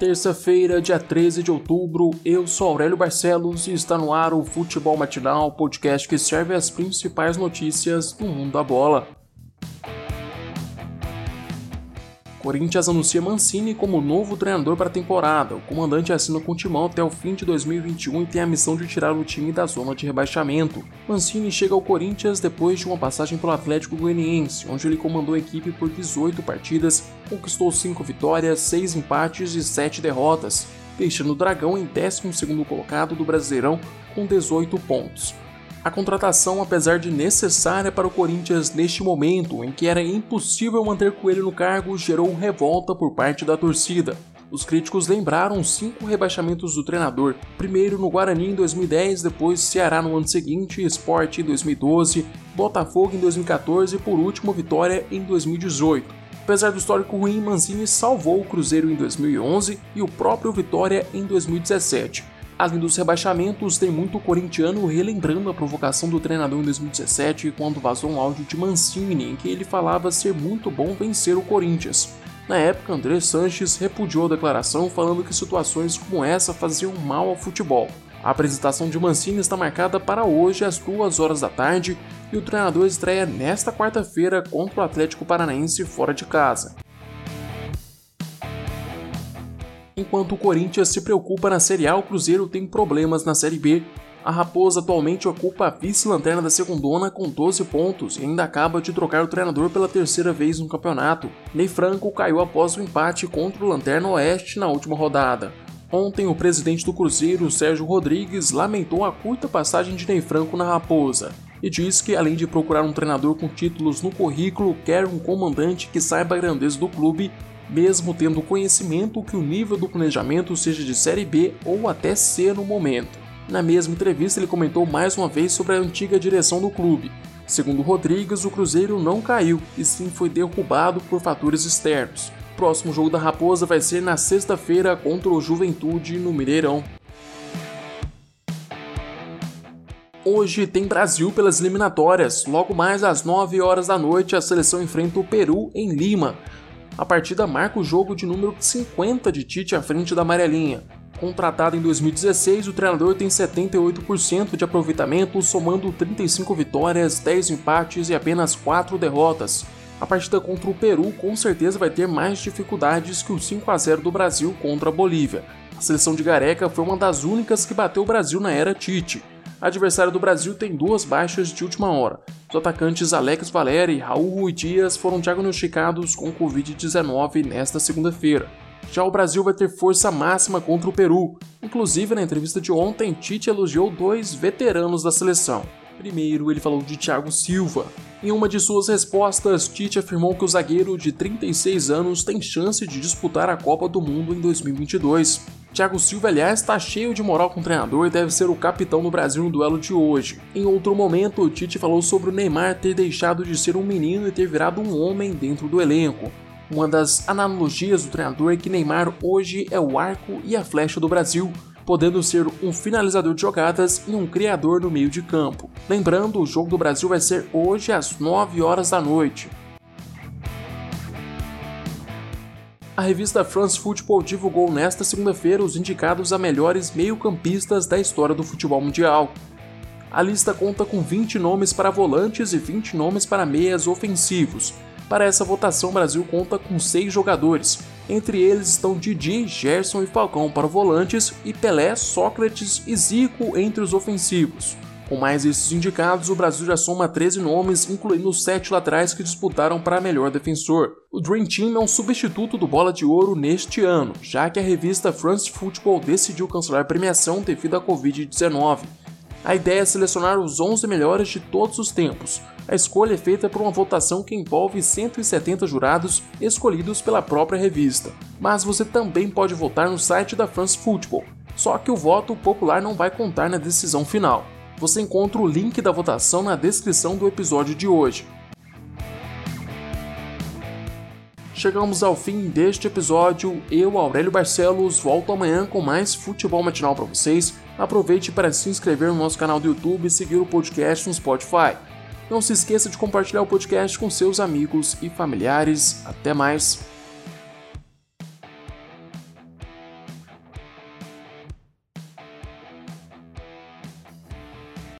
Terça-feira, dia 13 de outubro, eu sou Aurélio Barcelos e está no ar o Futebol Matinal, podcast que serve as principais notícias do mundo da bola. Corinthians anuncia Mancini como novo treinador para a temporada. O comandante assina com o Timão até o fim de 2021 e tem a missão de tirar o time da zona de rebaixamento. Mancini chega ao Corinthians depois de uma passagem pelo Atlético Goianiense, onde ele comandou a equipe por 18 partidas, conquistou 5 vitórias, 6 empates e 7 derrotas, deixando o Dragão em 12º colocado do Brasileirão com 18 pontos. A contratação, apesar de necessária para o Corinthians neste momento em que era impossível manter Coelho no cargo, gerou revolta por parte da torcida. Os críticos lembraram cinco rebaixamentos do treinador, primeiro no Guarani em 2010, depois Ceará no ano seguinte, Sport em 2012, Botafogo em 2014 e por último Vitória em 2018. Apesar do histórico ruim, Mancini salvou o Cruzeiro em 2011 e o próprio Vitória em 2017. Além dos rebaixamentos, tem muito corintiano relembrando a provocação do treinador em 2017 quando vazou um áudio de Mancini em que ele falava ser muito bom vencer o Corinthians. Na época, André Sanches repudiou a declaração falando que situações como essa faziam mal ao futebol. A apresentação de Mancini está marcada para hoje às 2 horas da tarde e o treinador estreia nesta quarta-feira contra o Atlético Paranaense fora de casa. Enquanto o Corinthians se preocupa na Série A, o Cruzeiro tem problemas na Série B. A Raposa atualmente ocupa a vice-lanterna da segundona com 12 pontos e ainda acaba de trocar o treinador pela terceira vez no campeonato. Ney Franco caiu após o empate contra o Lanterna Oeste na última rodada. Ontem, o presidente do Cruzeiro, Sérgio Rodrigues, lamentou a curta passagem de Ney Franco na Raposa e diz que, além de procurar um treinador com títulos no currículo, quer um comandante que saiba a grandeza do clube mesmo tendo conhecimento que o nível do planejamento seja de Série B ou até C no momento. Na mesma entrevista, ele comentou mais uma vez sobre a antiga direção do clube. Segundo Rodrigues, o Cruzeiro não caiu e sim foi derrubado por fatores externos. O próximo jogo da Raposa vai ser na sexta-feira contra o Juventude no Mineirão. Hoje tem Brasil pelas eliminatórias. Logo mais às 9 horas da noite, a seleção enfrenta o Peru em Lima. A partida marca o jogo de número 50 de Tite à frente da amarelinha. Contratado em 2016, o treinador tem 78% de aproveitamento, somando 35 vitórias, 10 empates e apenas 4 derrotas. A partida contra o Peru com certeza vai ter mais dificuldades que o 5 a 0 do Brasil contra a Bolívia. A seleção de Gareca foi uma das únicas que bateu o Brasil na era Tite. A adversária do Brasil tem duas baixas de última hora. Os atacantes Alex Valeri e Raul Rui Dias foram diagnosticados com Covid-19 nesta segunda-feira. Já o Brasil vai ter força máxima contra o Peru. Inclusive, na entrevista de ontem, Tite elogiou dois veteranos da seleção. Primeiro, ele falou de Thiago Silva. Em uma de suas respostas, Tite afirmou que o zagueiro de 36 anos tem chance de disputar a Copa do Mundo em 2022. Thiago Silva, aliás, está cheio de moral com o treinador e deve ser o capitão do Brasil no duelo de hoje. Em outro momento, o Tite falou sobre o Neymar ter deixado de ser um menino e ter virado um homem dentro do elenco. Uma das analogias do treinador é que Neymar hoje é o arco e a flecha do Brasil, podendo ser um finalizador de jogadas e um criador no meio de campo. Lembrando, o jogo do Brasil vai ser hoje às 9 horas da noite. A revista France Football divulgou nesta segunda-feira os indicados a melhores meio-campistas da história do futebol mundial. A lista conta com 20 nomes para volantes e 20 nomes para meias ofensivos. Para essa votação, o Brasil conta com 6 jogadores. Entre eles estão Didi, Gerson e Falcão para volantes e Pelé, Sócrates e Zico entre os ofensivos. Com mais esses indicados, o Brasil já soma 13 nomes, incluindo os 7 laterais que disputaram para melhor defensor. O Dream Team é um substituto do Bola de Ouro neste ano, já que a revista France Football decidiu cancelar a premiação devido à Covid-19. A ideia é selecionar os 11 melhores de todos os tempos. A escolha é feita por uma votação que envolve 170 jurados escolhidos pela própria revista. Mas você também pode votar no site da France Football, só que o voto popular não vai contar na decisão final você encontra o link da votação na descrição do episódio de hoje. Chegamos ao fim deste episódio. Eu, Aurélio Barcelos, volto amanhã com mais futebol matinal para vocês. Aproveite para se inscrever no nosso canal do YouTube e seguir o podcast no Spotify. Não se esqueça de compartilhar o podcast com seus amigos e familiares. Até mais!